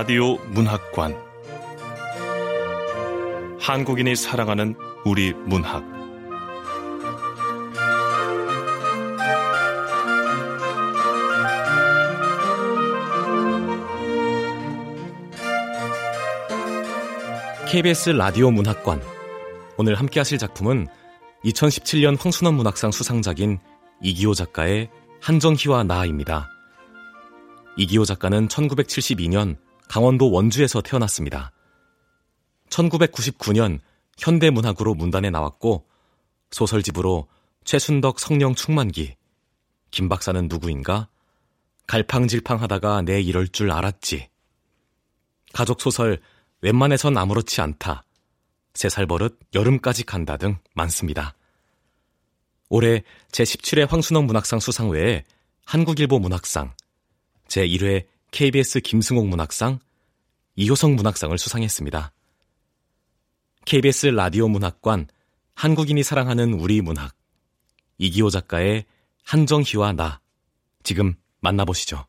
라디오 문학관. 한국인이 사랑하는 우리 문학. KBS 라디오 문학관. 오늘 함께 하실 작품은 2017년 황순원 문학상 수상작인 이기호 작가의 한정희와 나입니다. 이기호 작가는 1972년 강원도 원주에서 태어났습니다. 1999년 현대문학으로 문단에 나왔고 소설집으로 최순덕 성령 충만기, 김 박사는 누구인가, 갈팡질팡하다가 내 이럴 줄 알았지, 가족 소설 웬만해선 아무렇지 않다. 세 살 버릇 여름까지 간다 등 많습니다. 올해 제17회 황순원 문학상 수상 외에 한국일보 문학상, 제1회 KBS 김승옥 문학상, 이효성 문학상을 수상했습니다. KBS 라디오 문학관, 한국인이 사랑하는 우리 문학, 이기호 작가의 한정희와 나, 지금 만나보시죠.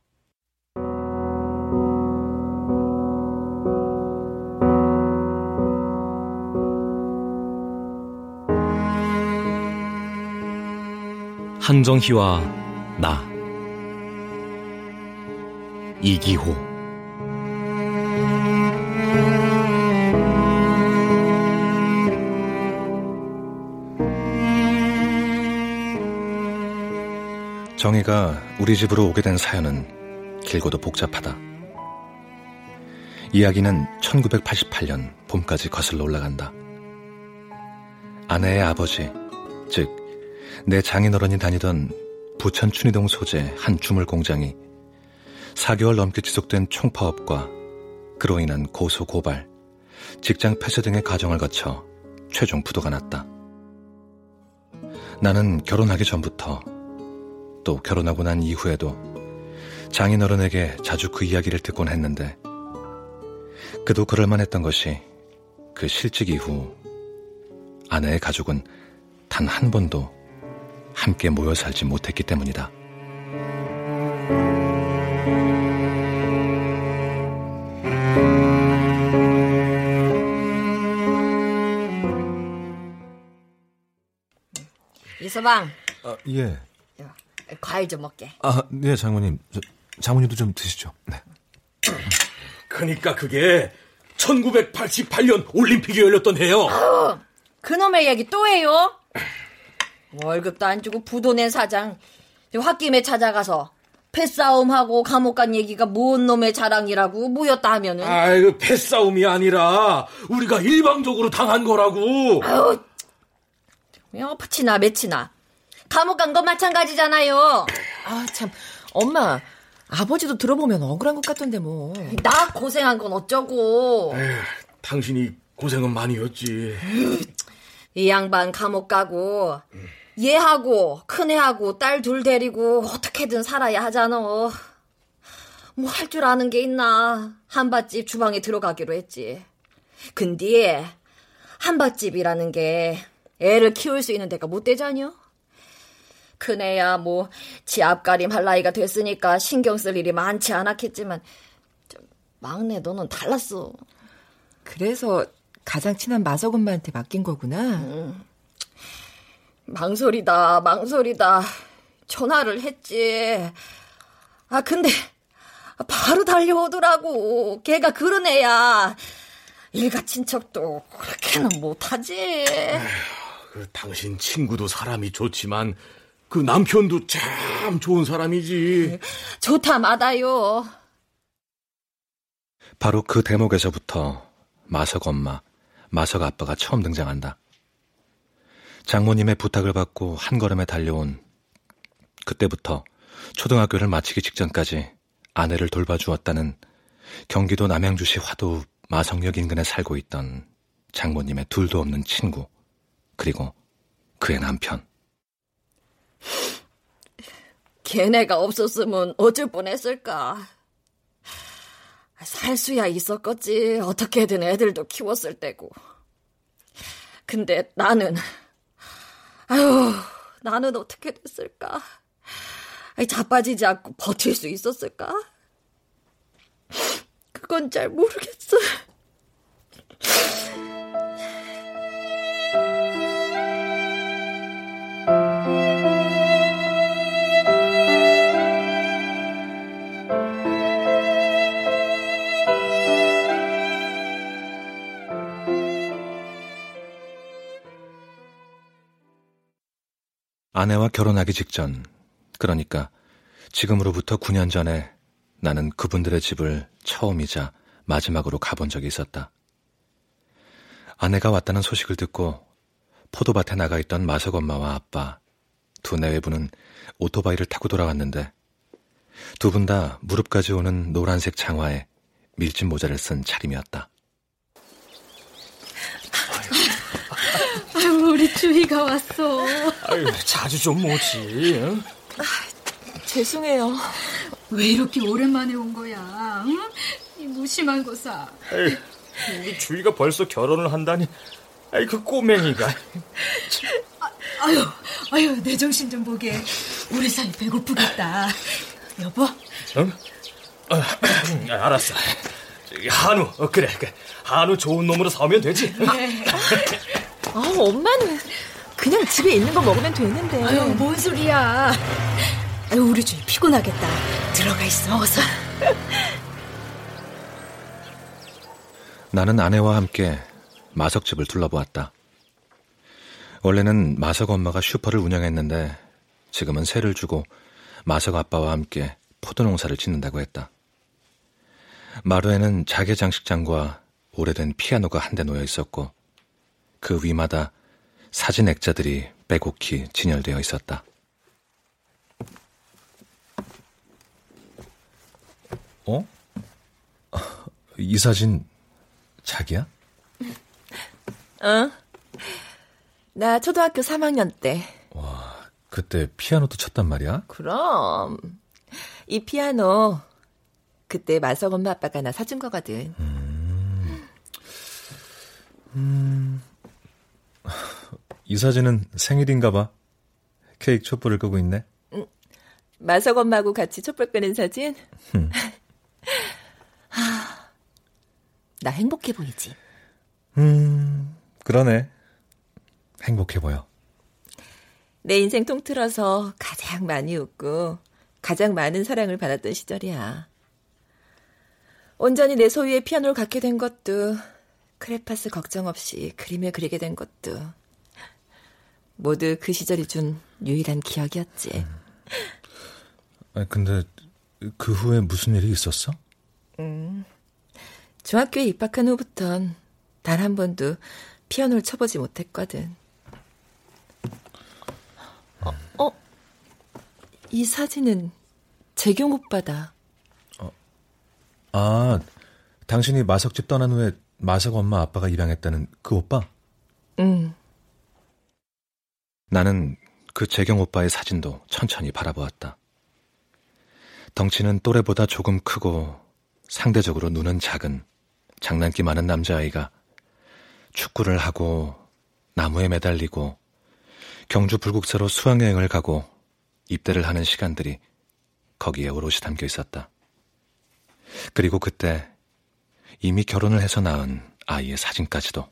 한정희와 나 이기호 정희가 우리 집으로 오게 된 사연은 길고도 복잡하다. 이야기는 1988년 봄까지 거슬러 올라간다. 아내의 아버지, 즉 내 장인어른이 다니던 부천 춘희동 소재 한 주물 공장이 4개월 넘게 지속된 총파업과 그로 인한 고소 고발, 직장 폐쇄 등의 과정을 거쳐 최종 부도가 났다. 나는 결혼하기 전부터 또 결혼하고 난 이후에도 장인어른에게 자주 그 이야기를 듣곤 했는데 그도 그럴만했던 것이 그 실직 이후 아내의 가족은 단 한 번도 함께 모여 살지 못했기 때문이다. 이서방. 아, 예. 과일 좀 먹게. 아, 네, 장모님. 저, 장모님도 좀 드시죠. 네. 그니까 그게 1988년 올림픽이 열렸던 해요. 아유, 그놈의 얘기 또 해요? 월급도 안 주고 부도 낸 사장. 홧김에 찾아가서 패싸움하고 감옥 간 얘기가 뭔 놈의 자랑이라고 모였다 하면은. 아이고, 패싸움이 아니라 우리가 일방적으로 당한 거라고. 아유, 야, 푸치나 매치나. 감옥 간건 마찬가지잖아요. 아, 참. 엄마, 아버지도 들어보면 억울한 것 같던데 뭐. 나 고생한 건 어쩌고. 에휴, 당신이 고생은 많이 했지. 이 양반 감옥 가고 얘하고 큰애하고 딸 둘 데리고 어떻게든 살아야 하잖아. 뭐 할 줄 아는 게 있나. 한밭집 주방에 들어가기로 했지. 근데 한밭집이라는 게 애를 키울 수 있는 데가 못 되잖여? 큰애야 뭐 지 앞가림 할 나이가 됐으니까 신경 쓸 일이 많지 않았겠지만 막내 너는 달랐어. 그래서 가장 친한 마석 엄마한테 맡긴 거구나. 음. 망설이다, 망설이다. 전화를 했지. 아, 근데 바로 달려오더라고. 걔가 그런 애야. 일가 친척도 그렇게는 못하지. 그 당신 친구도 사람이 좋지만 그 남편도 참 좋은 사람이지. 좋다 마다요. 바로 그 대목에서부터 마석 엄마, 마석 아빠가 처음 등장한다. 장모님의 부탁을 받고 한 걸음에 달려온 그때부터 초등학교를 마치기 직전까지 아내를 돌봐주었다는 경기도 남양주시 화도 마성역 인근에 살고 있던 장모님의 둘도 없는 친구, 그리고 그의 남편. 걔네가 없었으면 어쩔 뻔했을까. 살 수야 있었겠지. 어떻게든 애들도 키웠을 때고. 근데 나는, 아유, 나는 어떻게 됐을까? 자빠지지 않고 버틸 수 있었을까? 그건 잘 모르겠어요. 아내와 결혼하기 직전, 그러니까 지금으로부터 9년 전에 나는 그분들의 집을 처음이자 마지막으로 가본 적이 있었다. 아내가 왔다는 소식을 듣고 포도밭에 나가 있던 마석 엄마와 아빠, 두 내외부는 오토바이를 타고 돌아왔는데 두 분 다 무릎까지 오는 노란색 장화에 밀짚 모자를 쓴 차림이었다. 아유, 우리 주희가 왔어. 아유, 자주 좀 오지. 응? 죄송해요. 왜 이렇게 오랜만에 온 거야? 응? 이 무심한 거사. 에이, 우리 주희가 벌써 결혼을 한다니. 아이, 그 꼬맹이가. 아유, 아유, 내 정신 좀 보게. 우리 사이 배고프겠다. 여보? 응? 어, 알았어. 저기, 한우, 어, 그래, 그래. 한우 좋은 놈으로 사오면 되지. 네. 아, 엄마는 그냥 집에 있는 거 먹으면 되는데. 아유, 뭔 소리야. 아유, 우리 주희 피곤하겠다. 들어가 있어, 어서. 나는 아내와 함께 마석집을 둘러보았다. 원래는 마석 엄마가 슈퍼를 운영했는데 지금은 세를 주고 마석 아빠와 함께 포도 농사를 짓는다고 했다. 마루에는 자개 장식장과 오래된 피아노가 한 대 놓여 있었고 그 위마다 사진 액자들이 빼곡히 진열되어 있었다. 어? 이 사진 자기야? 어? 나 초등학교 3학년 때. 와, 그때 피아노도 쳤단 말이야? 그럼 이 피아노 그때 마석 엄마 아빠가 나 사준 거거든. 이 사진은 생일인가 봐. 케이크 촛불을 끄고 있네. 마석 엄마하고 같이 촛불 끄는 사진. 하, 나 행복해 보이지. 음, 그러네. 행복해 보여. 내 인생 통틀어서 가장 많이 웃고 가장 많은 사랑을 받았던 시절이야. 온전히 내 소유의 피아노를 갖게 된 것도 크레파스 걱정 없이 그림을 그리게 된 것도 모두 그 시절이 준 유일한 기억이었지. 아, 근데 그 후에 무슨 일이 있었어? 중학교에 입학한 후부턴 단 한 번도 피아노를 쳐보지 못했거든. 어, 어? 이 사진은 재경 오빠다. 아, 당신이 마석집 떠난 후에 마석 엄마 아빠가 입양했다는 그 오빠? 응. 나는 그 재경 오빠의 사진도 천천히 바라보았다. 덩치는 또래보다 조금 크고 상대적으로 눈은 작은 장난기 많은 남자아이가 축구를 하고 나무에 매달리고 경주 불국사로 수학여행을 가고 입대를 하는 시간들이 거기에 오롯이 담겨 있었다. 그리고 그때 이미 결혼을 해서 낳은 아이의 사진까지도.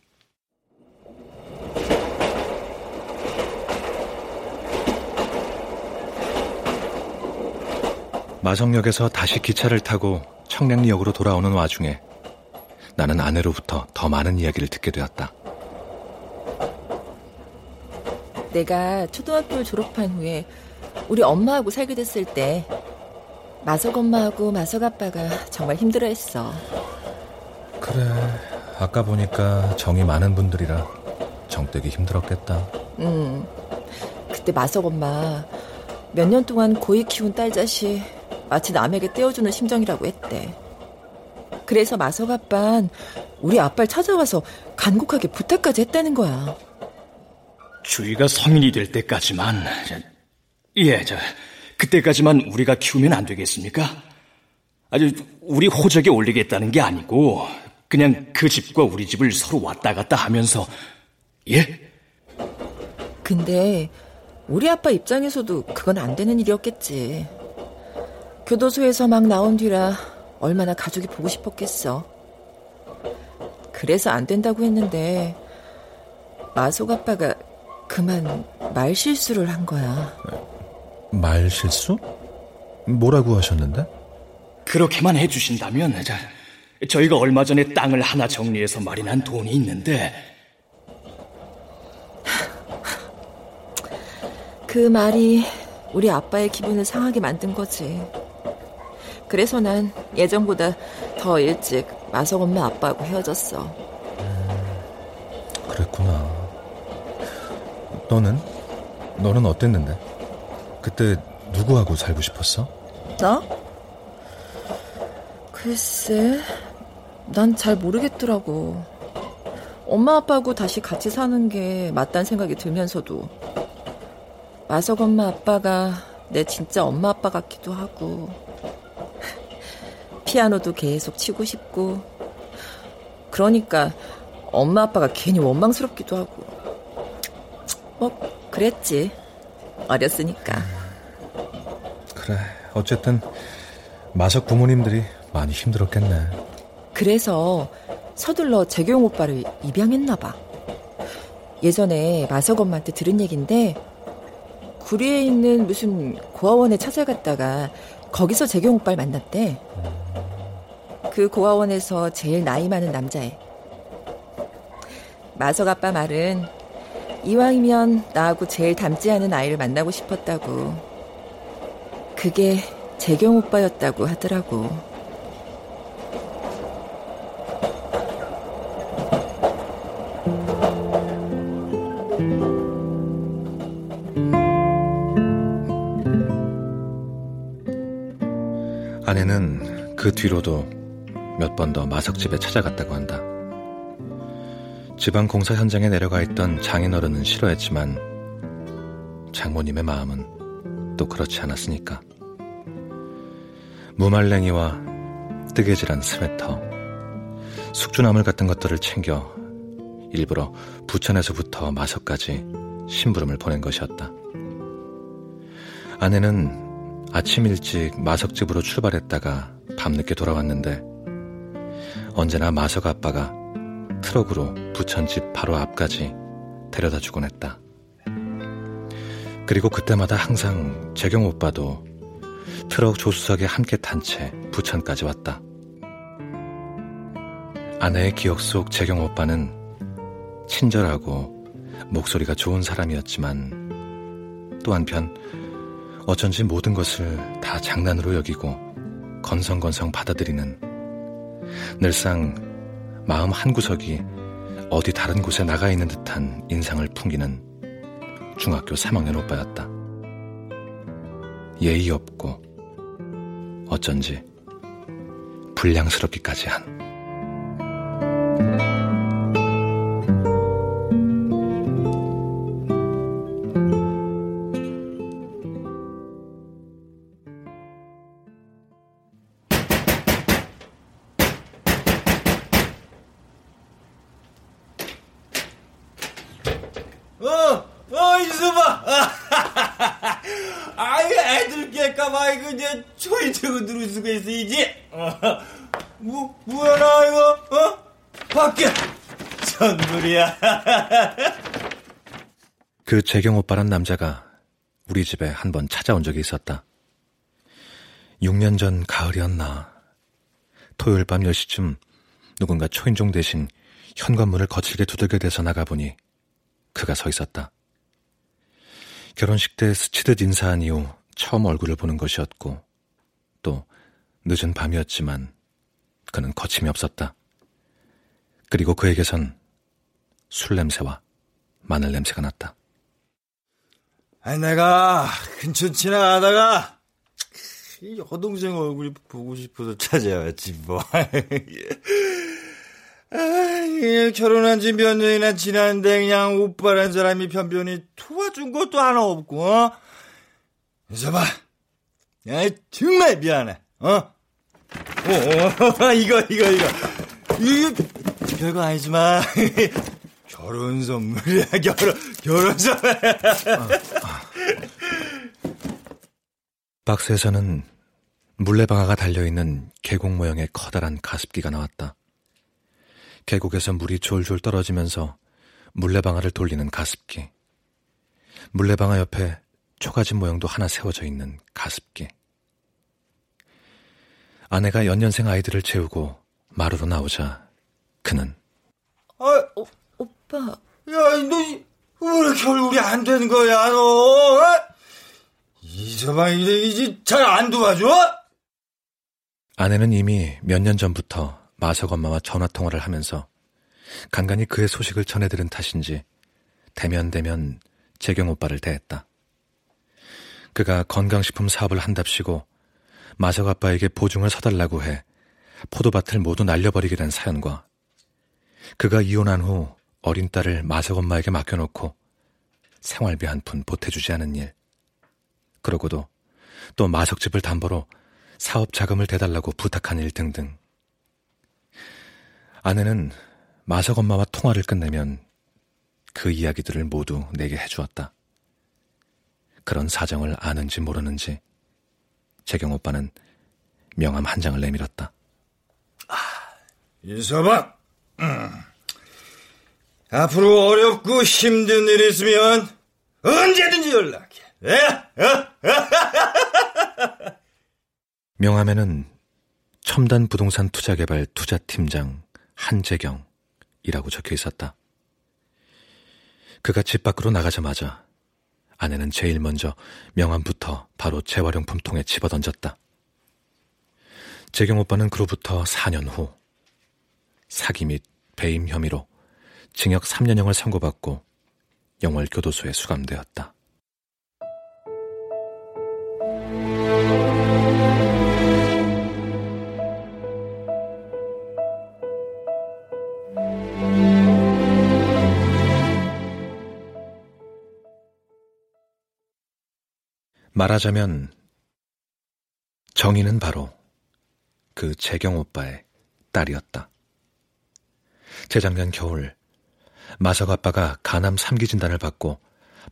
마성역에서 다시 기차를 타고 청량리역으로 돌아오는 와중에 나는 아내로부터 더 많은 이야기를 듣게 되었다. 내가 초등학교를 졸업한 후에 우리 엄마하고 살게 됐을 때 마석 엄마하고 마석 아빠가 정말 힘들어했어. 그래, 아까 보니까 정이 많은 분들이라 정되기 힘들었겠다. 음, 그때 마석 엄마 몇 년 동안 고이 키운 딸 자식 마치 남에게 떼어주는 심정이라고 했대. 그래서 마석 아빤 우리 아빠를 찾아와서 간곡하게 부탁까지 했다는 거야. 주희가 성인이 될 때까지만, 저, 예, 저, 그때까지만 우리가 키우면 안 되겠습니까? 아주 우리 호적에 올리겠다는 게 아니고, 그냥 그 집과 우리 집을 서로 왔다 갔다 하면서, 예? 근데 우리 아빠 입장에서도 그건 안 되는 일이었겠지. 교도소에서 막 나온 뒤라 얼마나 가족이 보고 싶었겠어. 그래서 안 된다고 했는데 마속 아빠가 그만 말 실수를 한 거야. 말 실수? 뭐라고 하셨는데? 그렇게만 해주신다면 자, 저희가 얼마 전에 땅을 하나 정리해서 마련한 돈이 있는데 그 말이 우리 아빠의 기분을 상하게 만든 거지. 그래서 난 예전보다 더 일찍 마석 엄마 아빠하고 헤어졌어. 그랬구나. 너는? 너는 어땠는데? 그때 누구하고 살고 싶었어? 나? 글쎄, 난 잘 모르겠더라고. 엄마 아빠하고 다시 같이 사는 게 맞다는 생각이 들면서도 마석 엄마 아빠가 내 진짜 엄마 아빠 같기도 하고 피아노도 계속 치고 싶고 그러니까 엄마 아빠가 괜히 원망스럽기도 하고 뭐 그랬지. 어렸으니까. 그래 어쨌든 마석 부모님들이 많이 힘들었겠네 그래서 서둘러 재경 오빠를 입양했나 봐 예전에 마석 엄마한테 들은 얘긴데 구리에 있는 무슨 고아원에 찾아갔다가 거기서 재경 오빠를 만났대. 그 고아원에서 제일 나이 많은 남자애. 마석 아빠 말은 이왕이면 나하고 제일 닮지 않은 아이를 만나고 싶었다고. 그게 재경 오빠였다고 하더라고. 그 뒤로도 몇 번 더 마석집에 찾아갔다고 한다. 지방 공사 현장에 내려가 있던 장인어른은 싫어했지만 장모님의 마음은 또 그렇지 않았으니까. 무말랭이와 뜨개질한 스웨터, 숙주나물 같은 것들을 챙겨 일부러 부천에서부터 마석까지 심부름을 보낸 것이었다. 아내는 아침 일찍 마석집으로 출발했다가 밤늦게 돌아왔는데 언제나 마석 아빠가 트럭으로 부천집 바로 앞까지 데려다 주곤 했다. 그리고 그때마다 항상 재경 오빠도 트럭 조수석에 함께 탄 채 부천까지 왔다. 아내의 기억 속 재경 오빠는 친절하고 목소리가 좋은 사람이었지만 또 한편 어쩐지 모든 것을 다 장난으로 여기고 건성건성 받아들이는 늘상 마음 한구석이 어디 다른 곳에 나가 있는 듯한 인상을 풍기는 중학교 3학년 오빠였다. 예의 없고 어쩐지 불량스럽기까지 한. 선물이야. 그 재경 오빠란 남자가 우리 집에 한 번 찾아온 적이 있었다. 6년 전 가을이었나. 토요일 밤 10시쯤 누군가 초인종 대신 현관문을 거칠게 두들겨 대서 나가보니 그가 서 있었다. 결혼식 때 스치듯 인사한 이후 처음 얼굴을 보는 것이었고 또 늦은 밤이었지만 그는 거침이 없었다. 그리고 그에게선 술 냄새와 마늘 냄새가 났다. 아, 내가 근처 지나가다가 이 여동생 얼굴이 보고 싶어서 찾아왔지 뭐. 아, 결혼한 지 몇 년이나 지났는데 그냥 오빠란 사람이 편편히 도와준 것도 하나 없고 어? 이서봐 야 정말 미안해 어? 어, 어 이거 이거 이거 이거 별거 아니지만 결혼 선물이야 결혼 결혼 선물 박스에서는 물레방아가 달려있는 계곡 모양의 커다란 가습기가 나왔다. 계곡에서 물이 졸졸 떨어지면서 물레방아를 돌리는 가습기. 물레방아 옆에 초가집 모양도 하나 세워져 있는 가습기. 아내가 연년생 아이들을 재우고 마루로 나오자 그는 아, 어, 오빠. 야, 너 왜 이렇게 얼굴이 안 되는 거야, 너? 어? 이서방 이제 잘 안 도와줘? 아내는 이미 몇 년 전부터 마석 엄마와 전화 통화를 하면서 간간히 그의 소식을 전해들은 탓인지 대면대면 재경 오빠를 대했다. 그가 건강식품 사업을 한답시고 마석 아빠에게 보증을 서달라고 해 포도밭을 모두 날려버리게 된 사연과 그가 이혼한 후 어린 딸을 마석 엄마에게 맡겨놓고 생활비 한 푼 보태주지 않은 일. 그러고도 또 마석집을 담보로 사업 자금을 대달라고 부탁한 일 등등. 아내는 마석 엄마와 통화를 끝내면 그 이야기들을 모두 내게 해주었다. 그런 사정을 아는지 모르는지 재경 오빠는 명함 한 장을 내밀었다. 아, 이서방, 음. 앞으로 어렵고 힘든 일 있으면 언제든지 연락해. 예? 명함에는 첨단 부동산 투자개발 투자팀장 한재경이라고 적혀 있었다. 그가 집 밖으로 나가자마자 아내는 제일 먼저 명함부터 바로 재활용품 통에 집어던졌다. 재경 오빠는 그로부터 4년 후 사기 및 배임 혐의로 징역 3년형을 선고받고 영월 교도소에 수감되었다. 말하자면 정희는 바로 그 재경 오빠의 딸이었다. 재작년 겨울 마석 아빠가 간암 3기 진단을 받고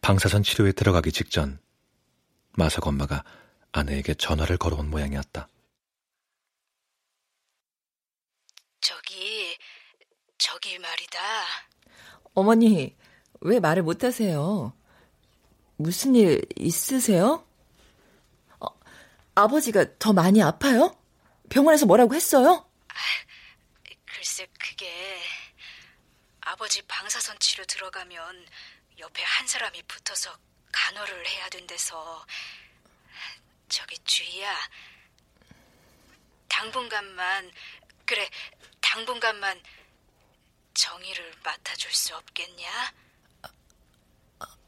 방사선 치료에 들어가기 직전 마석 엄마가 아내에게 전화를 걸어온 모양이었다. 저기, 저기 말이다. 어머니, 왜 말을 못하세요? 무슨 일 있으세요? 어, 아버지가 더 많이 아파요? 병원에서 뭐라고 했어요? 글쎄, 그게 아버지 방사선 치료 들어가면 옆에 한 사람이 붙어서 간호를 해야 된대서 저기 주희야 당분간만 그래 당분간만 정의를 맡아줄 수 없겠냐?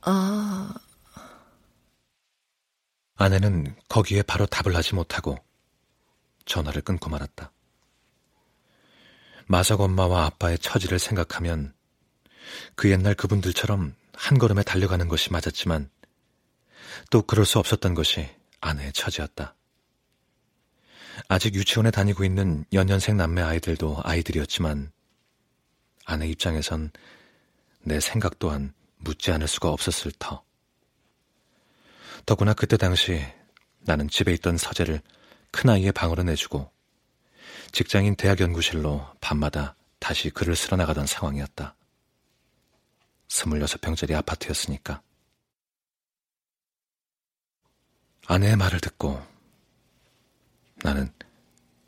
아... 아내는 거기에 바로 답을 하지 못하고 전화를 끊고 말았다. 마석 엄마와 아빠의 처지를 생각하면 그 옛날 그분들처럼 한 걸음에 달려가는 것이 맞았지만 또 그럴 수 없었던 것이 아내의 처지였다. 아직 유치원에 다니고 있는 연년생 남매 아이들도 아이들이었지만 아내 입장에선 내 생각 또한 묻지 않을 수가 없었을 터. 더구나 그때 당시 나는 집에 있던 서재를 큰아이의 방으로 내주고 직장인 대학 연구실로 밤마다 다시 글을 쓸어 나가던 상황이었다. 26평짜리 아파트였으니까. 아내의 말을 듣고 나는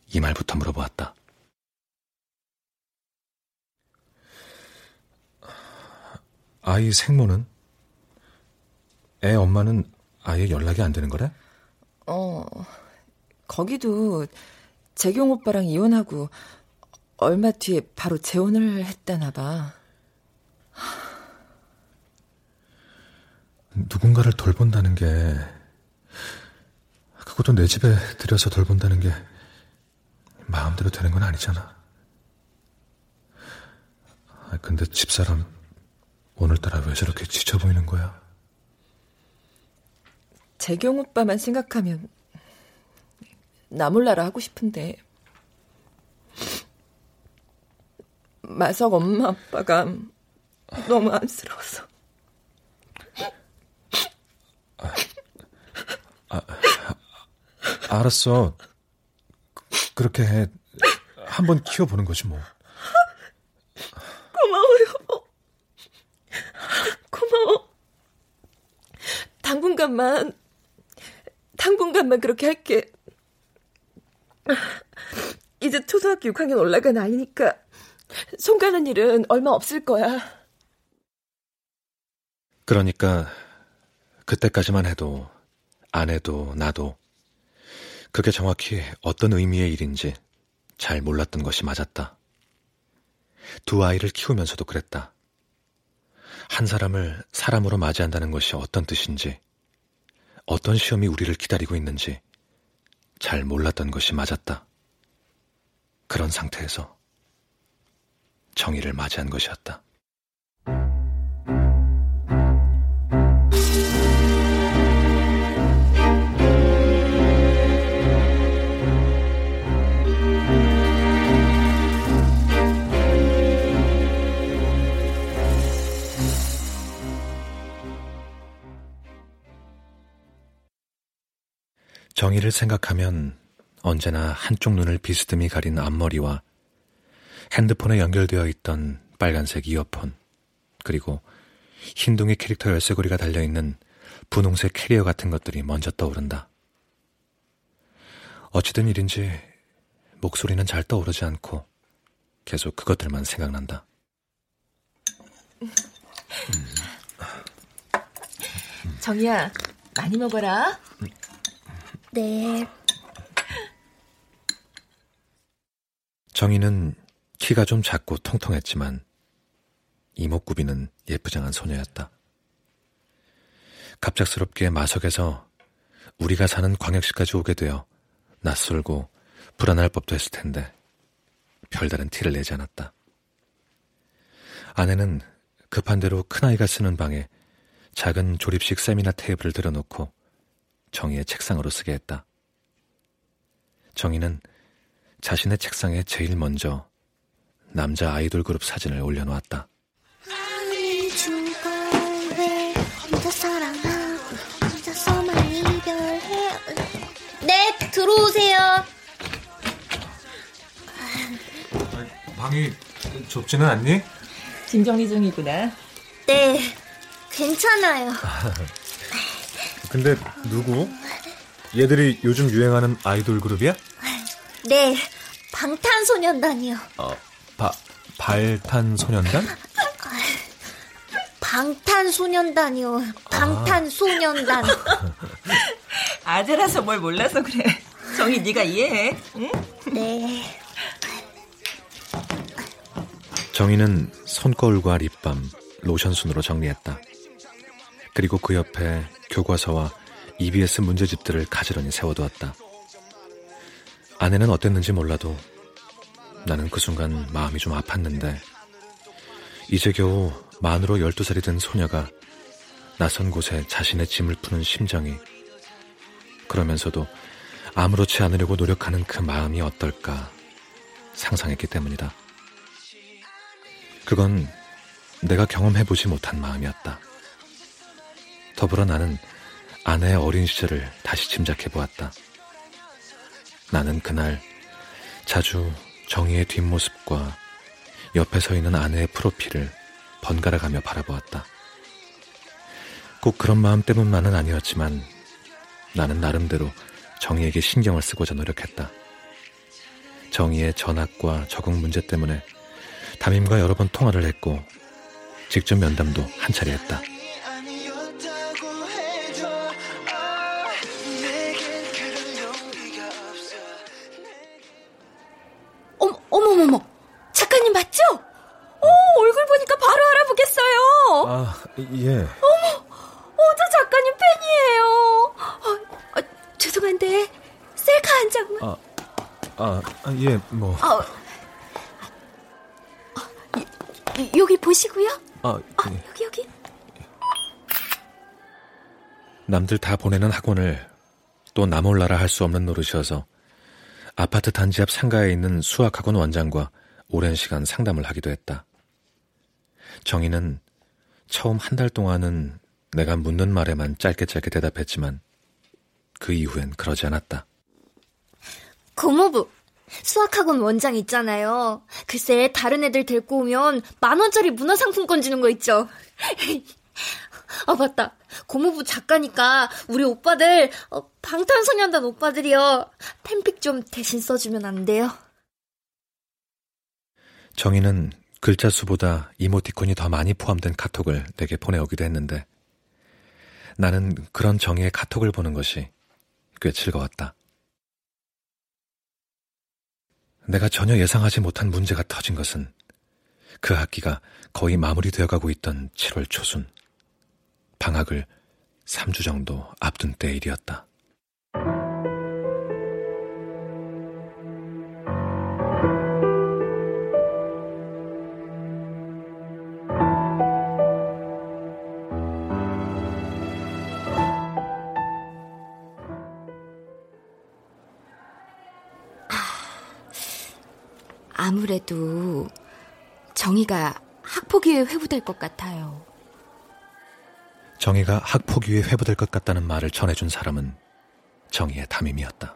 이 말부터 물어보았다. 아이 생모는? 애 엄마는 아예 연락이 안 되는 거래? 어, 거기도 재경 오빠랑 이혼하고 얼마 뒤에 바로 재혼을 했다나 봐. 누군가를 돌본다는 게 그것도 내 집에 들여서 돌본다는 게 마음대로 되는 건 아니잖아. 근데 집사람 오늘따라 왜 저렇게 지쳐 보이는 거야? 재경 오빠만 생각하면 나 몰라라 하고 싶은데 마석 엄마 아빠가 너무 안쓰러워서 아, 아, 알았어 그렇게 해. 한번 키워보는 거지 뭐. 고마워요. 고마워. 당분간만, 당분간만 그렇게 할게. 이제 초등학교 6학년 올라간 아이니까 손 가는 일은 얼마 없을 거야. 그러니까 그때까지만 해도 아내도 나도 그게 정확히 어떤 의미의 일인지 잘 몰랐던 것이 맞았다. 두 아이를 키우면서도 그랬다. 한 사람을 사람으로 맞이한다는 것이 어떤 뜻인지, 어떤 시험이 우리를 기다리고 있는지 잘 몰랐던 것이 맞았다. 그런 상태에서 정의를 맞이한 것이었다. 정의를 생각하면 언제나 한쪽 눈을 비스듬히 가린 앞머리와 핸드폰에 연결되어 있던 빨간색 이어폰, 그리고 흰둥이 캐릭터 열쇠고리가 달려있는 분홍색 캐리어 같은 것들이 먼저 떠오른다. 어찌된 일인지 목소리는 잘 떠오르지 않고 계속 그것들만 생각난다. 정이야, 많이 먹어라. 네. 정희는 키가 좀 작고 통통했지만 이목구비는 예쁘장한 소녀였다. 갑작스럽게 마석에서 우리가 사는 광역시까지 오게 되어 낯설고 불안할 법도 했을 텐데 별다른 티를 내지 않았다. 아내는 급한 대로 큰아이가 쓰는 방에 작은 조립식 세미나 테이블을 들여놓고 정희의 책상으로 쓰게 했다. 정희는 자신의 책상에 제일 먼저 남자 아이돌 그룹 사진을 올려놓았다. 네, 들어오세요. 방이 좁지는 않니? 짐 정리 중이구나. 네, 괜찮아요. 근데 누구? 얘들이 요즘 유행하는 아이돌 그룹이야? 네, 방탄소년단이요. 어, 바, 발탄소년단? 방탄소년단이요. 방탄소년단. 아재라서 뭘 몰라서 그래. 정이 네가 이해해. 응? 네. 정희는 손거울과 립밤, 로션 순으로 정리했다. 그리고 그 옆에 교과서와 EBS 문제집들을 가지런히 세워두었다. 아내는 어땠는지 몰라도 나는 그 순간 마음이 좀 아팠는데 이제 겨우 만으로 12살이 된 소녀가 낯선 곳에 자신의 짐을 푸는 심정이 그러면서도 아무렇지 않으려고 노력하는 그 마음이 어떨까 상상했기 때문이다. 그건 내가 경험해보지 못한 마음이었다. 더불어 나는 아내의 어린 시절을 다시 짐작해 보았다. 나는 그날 자주 정희의 뒷모습과 옆에 서 있는 아내의 프로필을 번갈아 가며 바라보았다. 꼭 그런 마음 때문만은 아니었지만 나는 나름대로 정희에게 신경을 쓰고자 노력했다. 정희의 전학과 적응 문제 때문에 담임과 여러 번 통화를 했고 직접 면담도 한 차례 했다. 예. 어머, 어, 저 작가님 팬이에요. 어, 어, 죄송한데, 셀카 한 장만. 아, 아, 아 예, 뭐. 어, 이, 여기 보시고요. 아, 예. 여기, 여기. 남들 다 보내는 학원을 또 나 몰라라 할 수 없는 노릇이어서 아파트 단지 앞 상가에 있는 수학학원 원장과 오랜 시간 상담을 하기도 했다. 정희는 처음 한 달 동안은 내가 묻는 말에만 짧게 짧게 대답했지만 그 이후엔 그러지 않았다. 고모부, 수학학원 원장 있잖아요. 글쎄, 다른 애들 데리고 오면 만 원짜리 문화상품권 주는 거 있죠. 아, 맞다. 고모부 작가니까 우리 오빠들, 어, 방탄소년단 오빠들이요. 팬픽 좀 대신 써주면 안 돼요? 정희는 글자 수보다 이모티콘이 더 많이 포함된 카톡을 내게 보내오기도 했는데 나는 그런 정희의 카톡을 보는 것이 꽤 즐거웠다. 내가 전혀 예상하지 못한 문제가 터진 것은 그 학기가 거의 마무리되어 가고 있던 7월 초순. 방학을 3주 정도 앞둔 때 일이었다. 아무래도 정희가 학폭위에 회부될 것 같아요. 정희가 학폭위에 회부될 것 같다는 말을 전해준 사람은 정희의 담임이었다.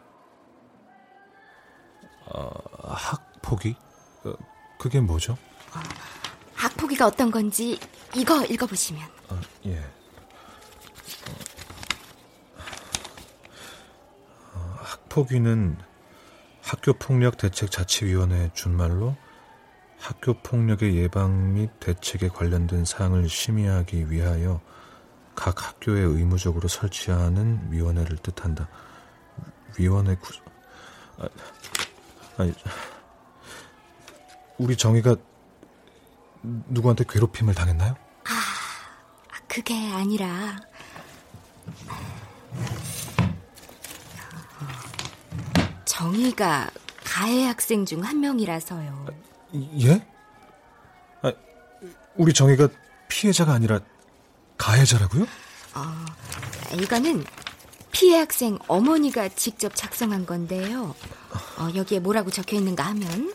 어, 학폭위? 어, 그게 뭐죠? 학폭위가 어떤 건지 이거 읽어보시면. 어, 예. 어, 학폭위는 학교폭력대책자치위원회 준말로 학교폭력의 예방 및 대책에 관련된 사항을 심의하기 위하여 각 학교에 의무적으로 설치하는 위원회를 뜻한다. 위원회 구... 아, 아니, 우리 정희가 누구한테 괴롭힘을 당했나요? 아, 그게 아니라 정희가 가해 학생 중 한 명이라서요. 예? 아, 우리 정희가 피해자가 아니라 가해자라고요? 어, 이거는 피해 학생 어머니가 직접 작성한 건데요. 어, 여기에 뭐라고 적혀 있는가 하면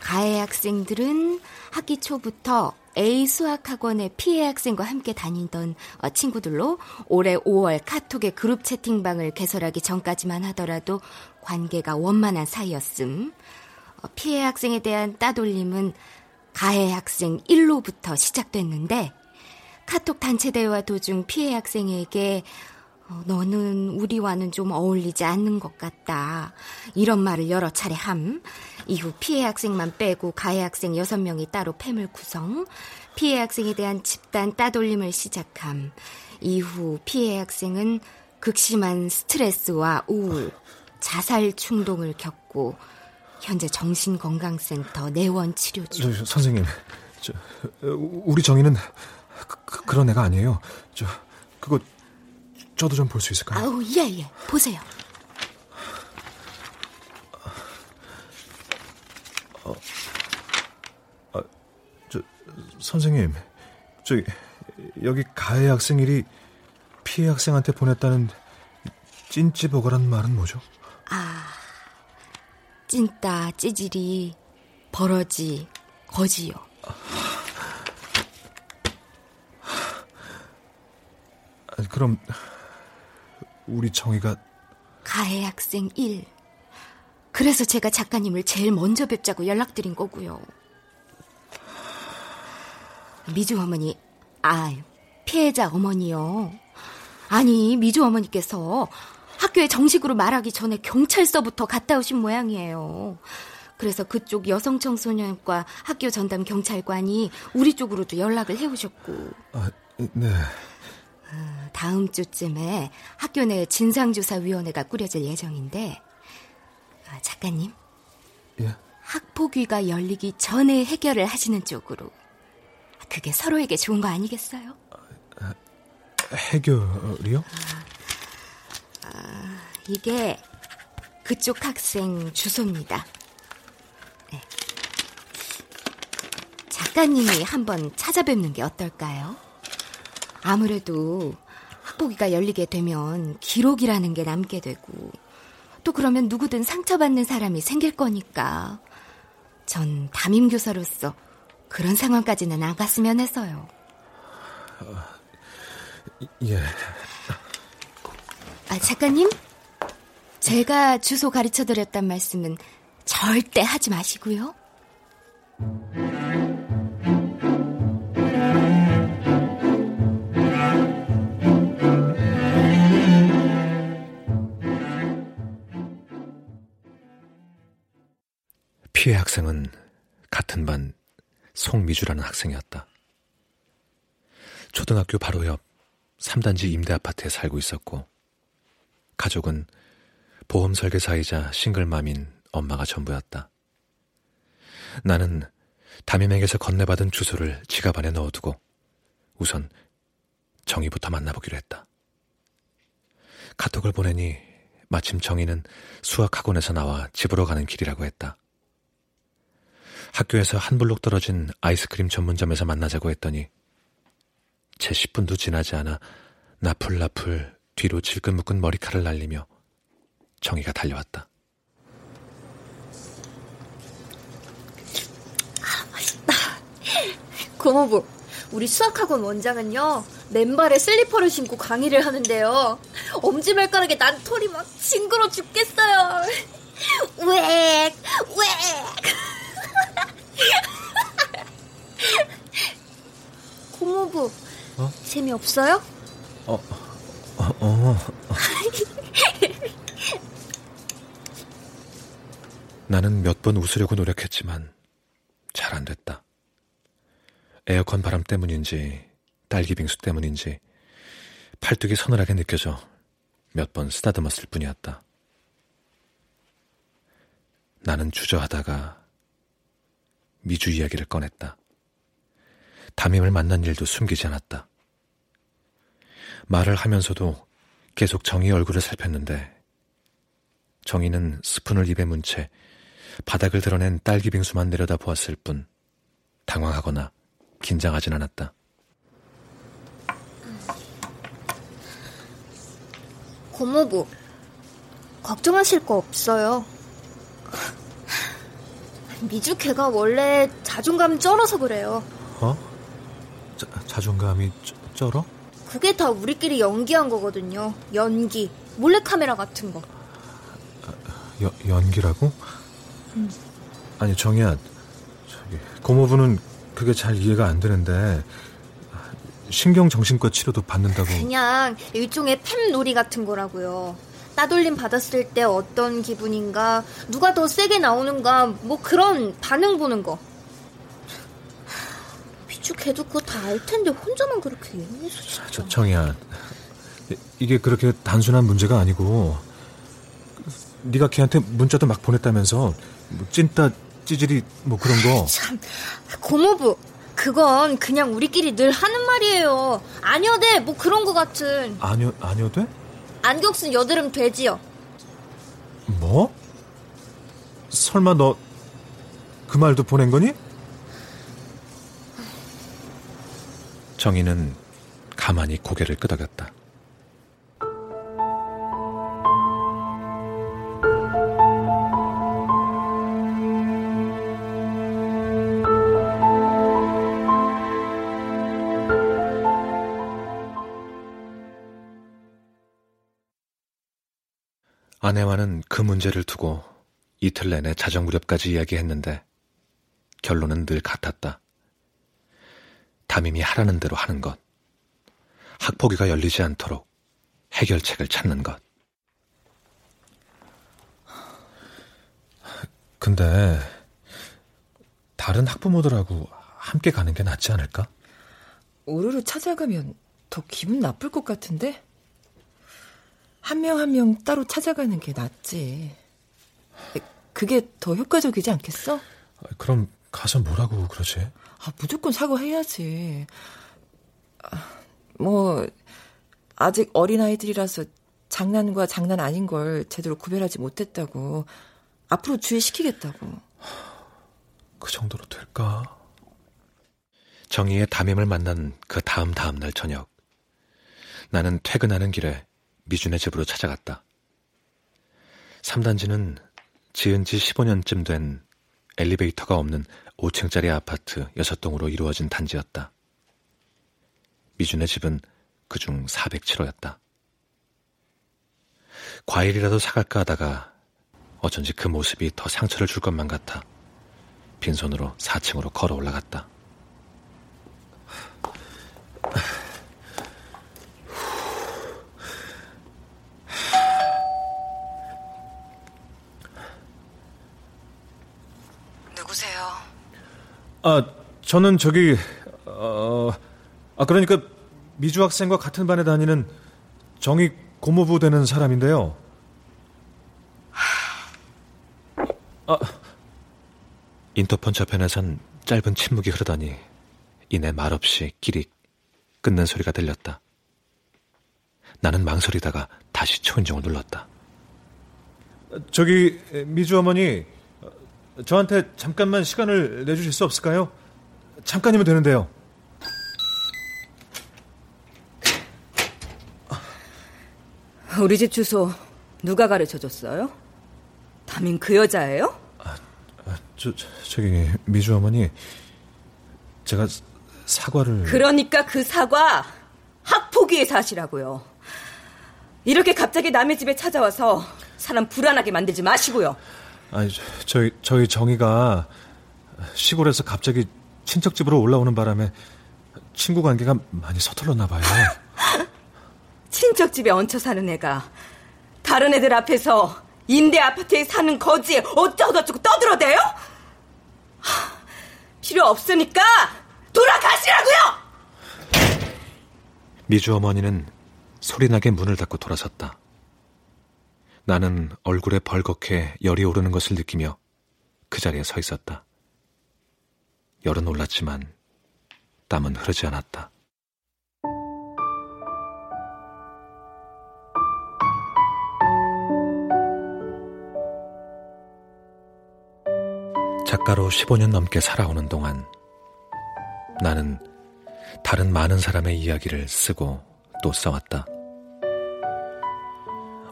가해 학생들은 학기 초부터 A 수학학원의 피해 학생과 함께 다니던 어, 친구들로 올해 5월 카톡의 그룹 채팅방을 개설하기 전까지만 하더라도 관계가 원만한 사이였음. 어, 피해 학생에 대한 따돌림은 가해 학생 1로부터 시작됐는데 카톡 단체 대화 도중 피해 학생에게 어, 너는 우리와는 좀 어울리지 않는 것 같다. 이런 말을 여러 차례 함. 이후 피해 학생만 빼고 가해 학생 6명이 따로 팸을 구성. 피해 학생에 대한 집단 따돌림을 시작함. 이후 피해 학생은 극심한 스트레스와 우울, 자살 충동을 겪고 현재 정신건강센터 내원 치료 중. 저, 선생님, 저, 우리 정희는 그, 그, 런 애가 아니에요. 저 그거 저도 좀 볼 수 있을까요? 아우 예예 예. 보세요. 어, 아, 저 선생님, 저기 여기 가해 학생 일이 피해 학생한테 보냈다는 찐찌버거란 말은 뭐죠? 아, 찐따, 찌질이, 버러지, 거지요. 그럼 우리 정희가 가해 학생 1. 그래서 제가 작가님을 제일 먼저 뵙자고 연락드린 거고요. 미주 어머니, 아, 피해자 어머니요. 아니, 미주 어머니께서 학교에 정식으로 말하기 전에 경찰서부터 갔다 오신 모양이에요. 그래서 그쪽 여성청소년과 학교 전담 경찰관이 우리 쪽으로도 연락을 해오셨고. 아, 네. 어, 다음 주쯤에 학교 내 진상조사위원회가 꾸려질 예정인데, 어, 작가님. 예? 학폭위가 열리기 전에 해결을 하시는 쪽으로. 그게 서로에게 좋은 거 아니겠어요? 해결이요? 아, 아, 이게 그쪽 학생 주소입니다. 네. 작가님이 한번 찾아뵙는 게 어떨까요? 아무래도 학폭위가 열리게 되면 기록이라는 게 남게 되고 또 그러면 누구든 상처받는 사람이 생길 거니까 전 담임교사로서 그런 상황까지는 안 갔으면 해서요. 어, 예. 아, 작가님? 제가 주소 가르쳐 드렸단 말씀은 절대 하지 마시고요. 피해 학생은 같은 반 송미주라는 학생이었다. 초등학교 바로 옆 3단지 임대 아파트에 살고 있었고, 가족은 보험 설계사이자 싱글맘인 엄마가 전부였다. 나는 담임에게서 건네받은 주소를 지갑 안에 넣어두고 우선 정희부터 만나보기로 했다. 카톡을 보내니 마침 정희는 수학학원에서 나와 집으로 가는 길이라고 했다. 학교에서 한 블록 떨어진 아이스크림 전문점에서 만나자고 했더니 채 10분도 지나지 않아 나풀나풀 뒤로 질끈 묶은 머리칼을 날리며 정희가 달려왔다. 아, 맛있다. 고모부, 우리 수학학원 원장은요, 맨발에 슬리퍼를 신고 강의를 하는데요. 엄지발가락에 난 털이 막 징그러 죽겠어요. 웩, 웩. 고모부, 어? 재미없어요? 어, 어, 어. 나는 몇 번 웃으려고 노력했지만 잘 안 됐다. 에어컨 바람 때문인지 딸기 빙수 때문인지 팔뚝이 서늘하게 느껴져 몇 번 쓰다듬었을 뿐이었다. 나는 주저하다가 미주 이야기를 꺼냈다. 담임을 만난 일도 숨기지 않았다. 말을 하면서도 계속 정희 얼굴을 살폈는데 정희는 스푼을 입에 문 채 바닥을 드러낸 딸기 빙수만 내려다 보았을 뿐 당황하거나 긴장하진 않았다. 고모부, 걱정하실 거 없어요. 미주 걔가 원래 자존감이 쩔어서 그래요. 어? 자, 자존감이 쩔어? 그게 다 우리끼리 연기한 거거든요. 연기. 몰래카메라 같은 거. 여, 연기라고? 음. 아니, 정희야. 저기, 고모부는 그게 잘 이해가 안 되는데, 신경정신과 치료도 받는다고. 그냥 일종의 팸 놀이 같은 거라고요. 따돌림 받았을 때 어떤 기분인가, 누가 더 세게 나오는가, 뭐 그런 반응 보는 거. 미주 걔도 그거 다 알 텐데 혼자만 그렇게 예민해서 진짜. 저, 정이야. 이게 그렇게 단순한 문제가 아니고 네가 걔한테 문자도 막 보냈다면서 뭐 찐따 찌질이 뭐 그런 거. 참 고모부 그건 그냥 우리끼리 늘 하는 말이에요. 아니어돼 뭐 그런 거 같은. 아니요 아니어돼? 안경 쓴 여드름 돼지요. 뭐? 설마 너 그 말도 보낸 거니? 정희는 가만히 고개를 끄덕였다. 아내와는 그 문제를 두고 이틀 내내 자정 무렵까지 이야기했는데 결론은 늘 같았다. 담임이 하라는 대로 하는 것. 학폭위가 열리지 않도록 해결책을 찾는 것. 근데 다른 학부모들하고 함께 가는 게 낫지 않을까? 우르르 찾아가면 더 기분 나쁠 것 같은데? 한 명 한 명 따로 찾아가는 게 낫지. 그게 더 효과적이지 않겠어? 그럼 가서 뭐라고 그러지? 아, 무조건 사과해야지. 아, 뭐, 아직 어린아이들이라서 장난과 장난 아닌 걸 제대로 구별하지 못했다고. 앞으로 주의시키겠다고. 그 정도로 될까? 정희의 담임을 만난 그 다음 다음 날 저녁. 나는 퇴근하는 길에 미준의 집으로 찾아갔다. 3단지는 지은 지 15년쯤 된 엘리베이터가 없는 5층짜리 아파트 6동으로 이루어진 단지였다. 미준의 집은 그중 407호였다. 과일이라도 사갈까 하다가 어쩐지 그 모습이 더 상처를 줄 것만 같아 빈손으로 4층으로 걸어 올라갔다. 누구세요? 아, 저는 저기, 어, 아, 그러니까 미주 학생과 같은 반에 다니는 정희 고모부 되는 사람인데요. 아. 인터폰 저편에선 짧은 침묵이 흐르더니 이내 말없이 길이 끊는 소리가 들렸다. 나는 망설이다가 다시 초인종을 눌렀다. 저기 미주 어머니 저한테 잠깐만 시간을 내주실 수 없을까요? 잠깐이면 되는데요. 우리 집 주소 누가 가르쳐 줬어요? 담임 그 여자예요? 아, 저, 저기 미주 어머니 제가 사과를 그러니까 그 사과 학폭위의 사시라고요. 이렇게 갑자기 남의 집에 찾아와서 사람 불안하게 만들지 마시고요. 아니 저희 저희 정희가 시골에서 갑자기 친척 집으로 올라오는 바람에 친구 관계가 많이 서툴렀나 봐요. 친척 집에 얹혀 사는 애가 다른 애들 앞에서 임대 아파트에 사는 거지 어쩌고저쩌고 떠들어대요? 필요 없으니까 돌아가시라고요! 미주 어머니는 소리나게 문을 닫고 돌아섰다. 나는 얼굴에 벌겋게 열이 오르는 것을 느끼며 그 자리에 서 있었다. 열은 올랐지만 땀은 흐르지 않았다. 작가로 15년 넘게 살아오는 동안 나는 다른 많은 사람의 이야기를 쓰고 또 써왔다.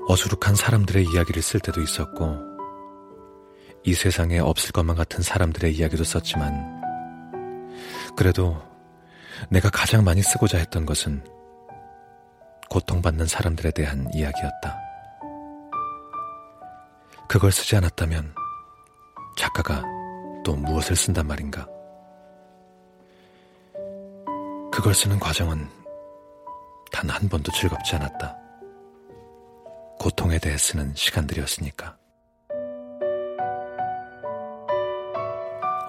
어수룩한 사람들의 이야기를 쓸 때도 있었고, 이 세상에 없을 것만 같은 사람들의 이야기도 썼지만, 그래도 내가 가장 많이 쓰고자 했던 것은 고통받는 사람들에 대한 이야기였다. 그걸 쓰지 않았다면 작가가 또 무엇을 쓴단 말인가? 그걸 쓰는 과정은 단 한 번도 즐겁지 않았다. 고통에 대해 쓰는 시간들이었으니까.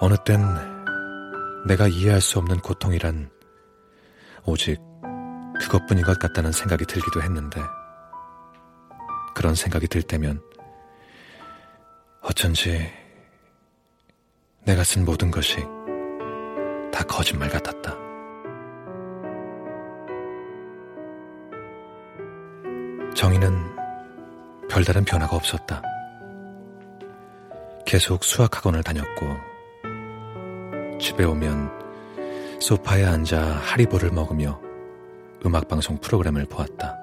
어느 땐 내가 이해할 수 없는 고통이란 오직 그것뿐인 것 같다는 생각이 들기도 했는데 그런 생각이 들 때면 어쩐지 내가 쓴 모든 것이 다 거짓말 같았다. 정의는 별다른 변화가 없었다. 계속 수학학원을 다녔고, 집에 오면 소파에 앉아 하리보를 먹으며 음악방송 프로그램을 보았다.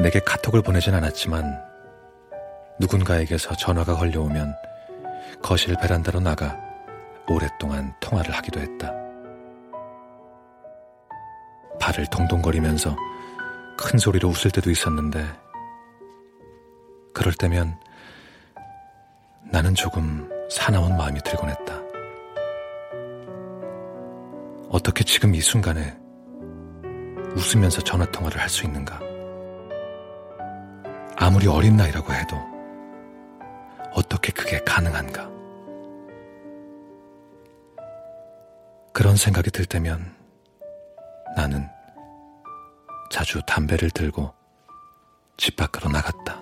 내게 카톡을 보내진 않았지만 누군가에게서 전화가 걸려오면 거실 베란다로 나가 오랫동안 통화를 하기도 했다. 발을 동동거리면서 큰 소리로 웃을 때도 있었는데, 그럴 때면 나는 조금 사나운 마음이 들곤 했다. 어떻게 지금 이 순간에 웃으면서 전화통화를 할 수 있는가? 아무리 어린 나이라고 해도 어떻게 그게 가능한가? 그런 생각이 들 때면 나는 자주 담배를 들고 집 밖으로 나갔다.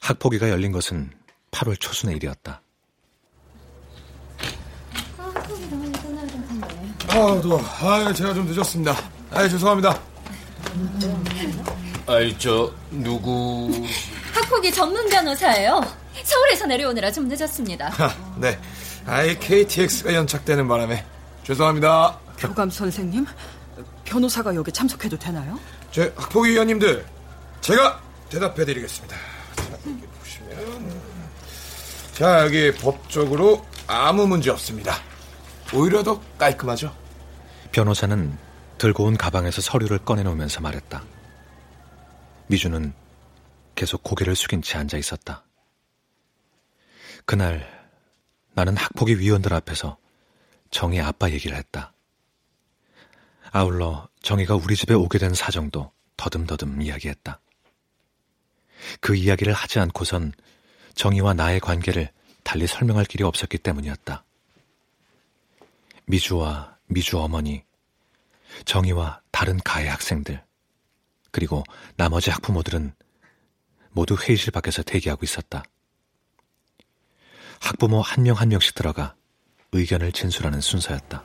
학폭위가 열린 것은 8월 초순의 일이었다. 아, 또, 아, 제가 좀 늦었습니다. 아, 죄송합니다. 아이, 저, 누구. 학폭위 전문 변호사예요. 서울에서 내려오느라 좀 늦었습니다. 아, 네. 아이, KTX가 연착되는 바람에. 죄송합니다. 교감 선생님, 변호사가 여기 참석해도 되나요? 제 학폭위 위원님들, 제가 대답해 드리겠습니다. 자, 여기 보시면. 자, 여기 법적으로 아무 문제 없습니다. 오히려 더 깔끔하죠? 변호사는 들고 온 가방에서 서류를 꺼내놓으면서 말했다. 미주는 계속 고개를 숙인 채 앉아 있었다. 그날 나는 학폭위 위원들 앞에서 정희 아빠 얘기를 했다. 아울러 정희가 우리 집에 오게 된 사정도 더듬더듬 이야기했다. 그 이야기를 하지 않고선 정희와 나의 관계를 달리 설명할 길이 없었기 때문이었다. 미주와 미주 어머니, 정희와 다른 가해 학생들, 그리고 나머지 학부모들은 모두 회의실 밖에서 대기하고 있었다. 학부모 한명한 명씩 들어가 의견을 진술하는 순서였다.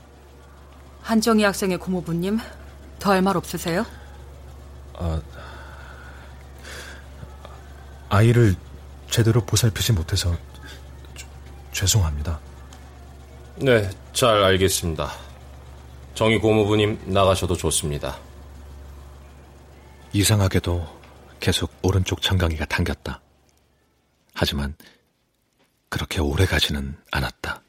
한정희 학생의 고모부님, 더 할 말 없으세요? 아, 아이를 제대로 보살피지 못해서 죄송합니다. 네, 잘 알겠습니다. 정희 고모부님 나가셔도 좋습니다. 이상하게도 계속 오른쪽 정강이가 당겼다. 하지만 그렇게 오래 가지는 않았다.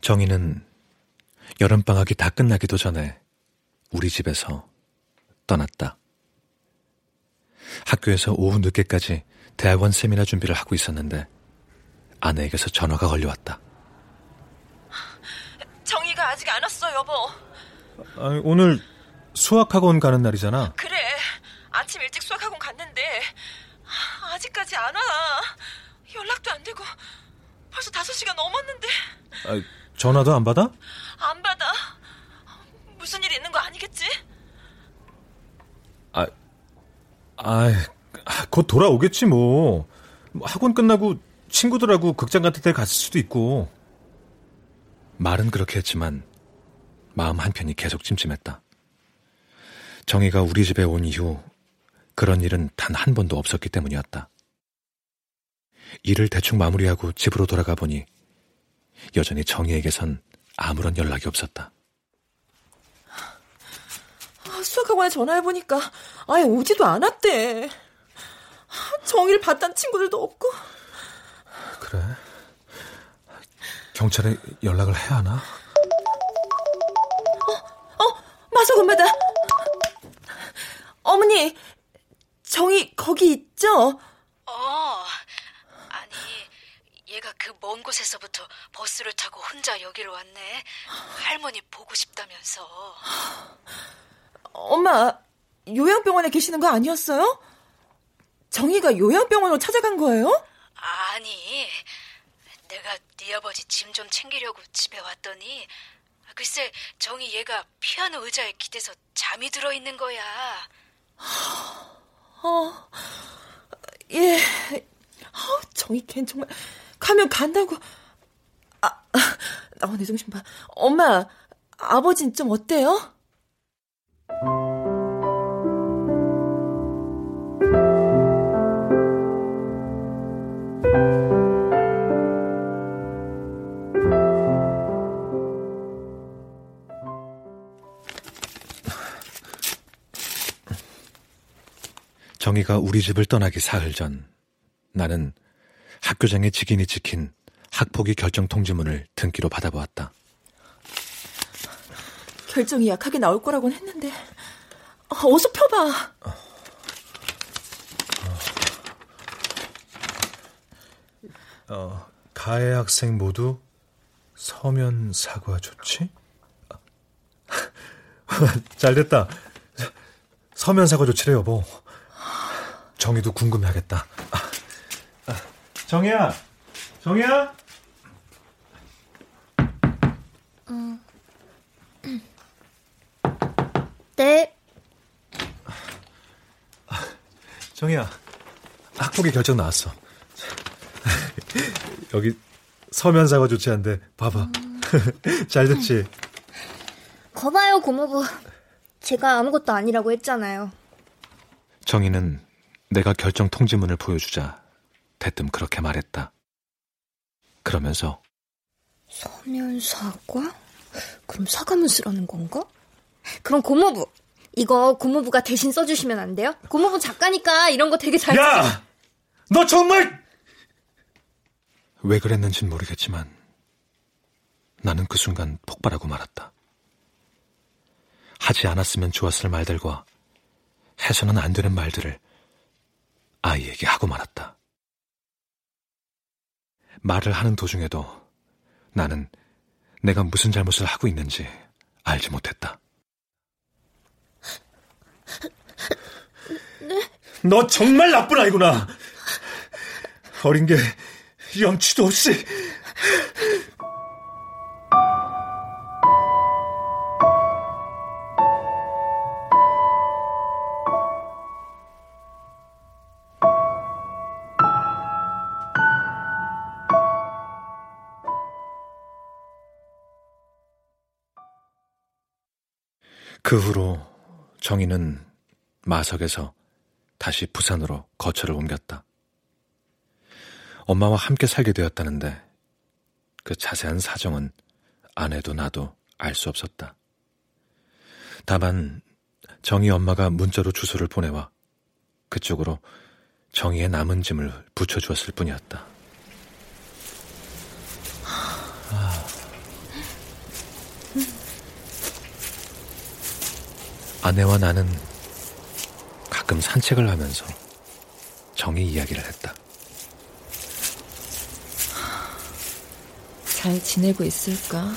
정희는 여름방학이 다 끝나기도 전에 우리 집에서 떠났다. 학교에서 오후 늦게까지 대학원 세미나 준비를 하고 있었는데 아내에게서 전화가 걸려왔다. 정희가 아직 안 왔어, 여보. 아니, 오늘 수학학원 가는 날이잖아. 그래. 아침 일찍 수학학원 갔는데 아직까지 안 와. 연락도 안 되고 벌써 5시간 넘었는데. 아, 전화도 안 받아? 안 받아. 무슨 일 있는 거 아니겠지? 아, 아, 곧 돌아오겠지 뭐. 학원 끝나고 친구들하고 극장 같은 데 갔을 수도 있고. 말은 그렇게 했지만 마음 한편이 계속 찜찜했다. 정희가 우리 집에 온 이후 그런 일은 단 한 번도 없었기 때문이었다. 일을 대충 마무리하고 집으로 돌아가 보니 여전히 정희에게선 아무런 연락이 없었다. 아, 수학학원에 전화해보니까 아예 오지도 않았대. 정의를 봤다는 친구들도 없고. 그래? 경찰에 연락을 해야 하나? 어, 어, 마석 엄마다. 어머니, 정희 거기 있죠? 어, 얘가 그 먼 곳에서부터 버스를 타고 혼자 여기로 왔네. 할머니 보고 싶다면서. 엄마, 요양병원에 계시는 거 아니었어요? 정희가 요양병원으로 찾아간 거예요? 아니, 내가 네 아버지 짐 좀 챙기려고 집에 왔더니 글쎄 정희 얘가 피아노 의자에 기대서 잠이 들어 있는 거야. 어, 예. 어, 정희 걘 정말 가면 간다고. 아, 아, 내 정신 봐. 엄마, 아버진 좀 어때요? 정희가 우리 집을 떠나기 사흘 전 나는 학교장의 직인이 찍힌 학폭위 결정 통지문을 등기로 받아보았다. 결정이 약하게 나올 거라고는 했는데 어서 펴봐. 어, 가해 학생 모두 서면 사과 조치? 잘 됐다. 서면 사과 조치래 여보. 정희도 궁금해하겠다. 정희야, 정희야. 음. 네. 정희야, 학폭위 결정 나왔어. 여기 서면 사과 조치한데 봐봐. 음. 잘 됐지? 거봐요, 고모부. 제가 아무것도 아니라고 했잖아요. 정희는 내가 결정 통지문을 보여주자 대뜸 그렇게 말했다. 그러면서 서면 사과? 그럼 사과문 쓰라는 건가? 그럼 고모부 이거 고모부가 대신 써주시면 안 돼요? 고모부 작가니까 이런 거 되게 잘. 야, 너 정말 왜 그랬는진 모르겠지만 나는 그 순간 폭발하고 말았다. 하지 않았으면 좋았을 말들과 해서는 안 되는 말들을 아이에게 하고 말았다. 말을 하는 도중에도 나는 내가 무슨 잘못을 하고 있는지 알지 못했다. 네? 너 정말 나쁜 아이구나. 어린 게 염치도 없이. 그 후로 정희는 마석에서 다시 부산으로 거처를 옮겼다. 엄마와 함께 살게 되었다는데 그 자세한 사정은 아내도 나도 알 수 없었다. 다만 정희 엄마가 문자로 주소를 보내와 그쪽으로 정희의 남은 짐을 붙여주었을 뿐이었다. 아 내와 나는 가끔 산책을 하면서 정희 이야기를 했다. 잘 지내고 있을까?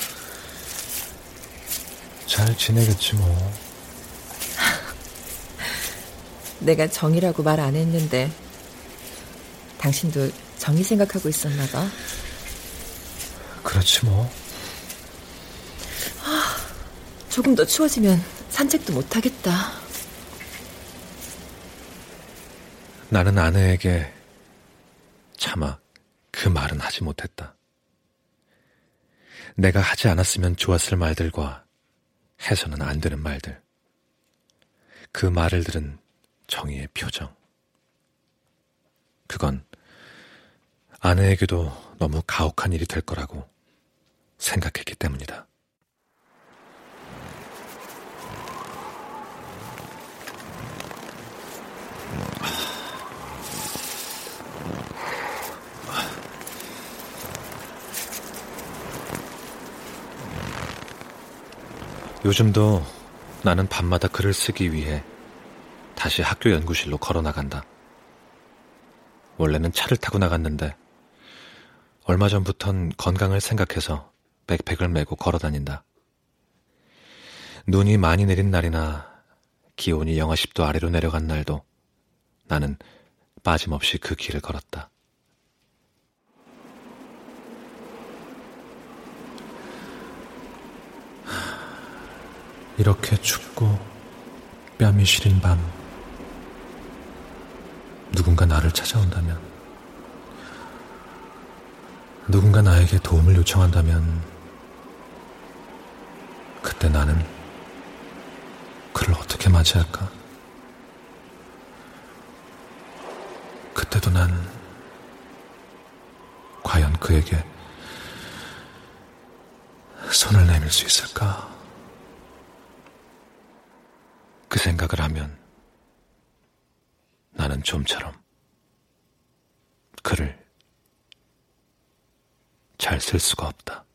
잘 지내겠지 뭐. 내가 정이라고 말 안 했는데 당신도 정이 생각하고 있었나 봐. 그렇지 뭐. 조금 더 추워지면 산책도 못 하겠다. 나는 아내에게 차마 그 말은 하지 못했다. 내가 하지 않았으면 좋았을 말들과 해서는 안 되는 말들. 그 말을 들은 정의의 표정. 그건 아내에게도 너무 가혹한 일이 될 거라고 생각했기 때문이다. 요즘도 나는 밤마다 글을 쓰기 위해 다시 학교 연구실로 걸어 나간다. 원래는 차를 타고 나갔는데 얼마 전부턴 건강을 생각해서 백팩을 메고 걸어 다닌다. 눈이 많이 내린 날이나 기온이 영하 10도 아래로 내려간 날도 나는 빠짐없이 그 길을 걸었다. 이렇게 춥고 뺨이 시린 밤 누군가 나를 찾아온다면 누군가 나에게 도움을 요청한다면 그때 나는 그를 어떻게 맞이할까? 그때도 난 과연 그에게 손을 내밀 수 있을까? 그 생각을 하면 나는 좀처럼 글을 잘 쓸 수가 없다.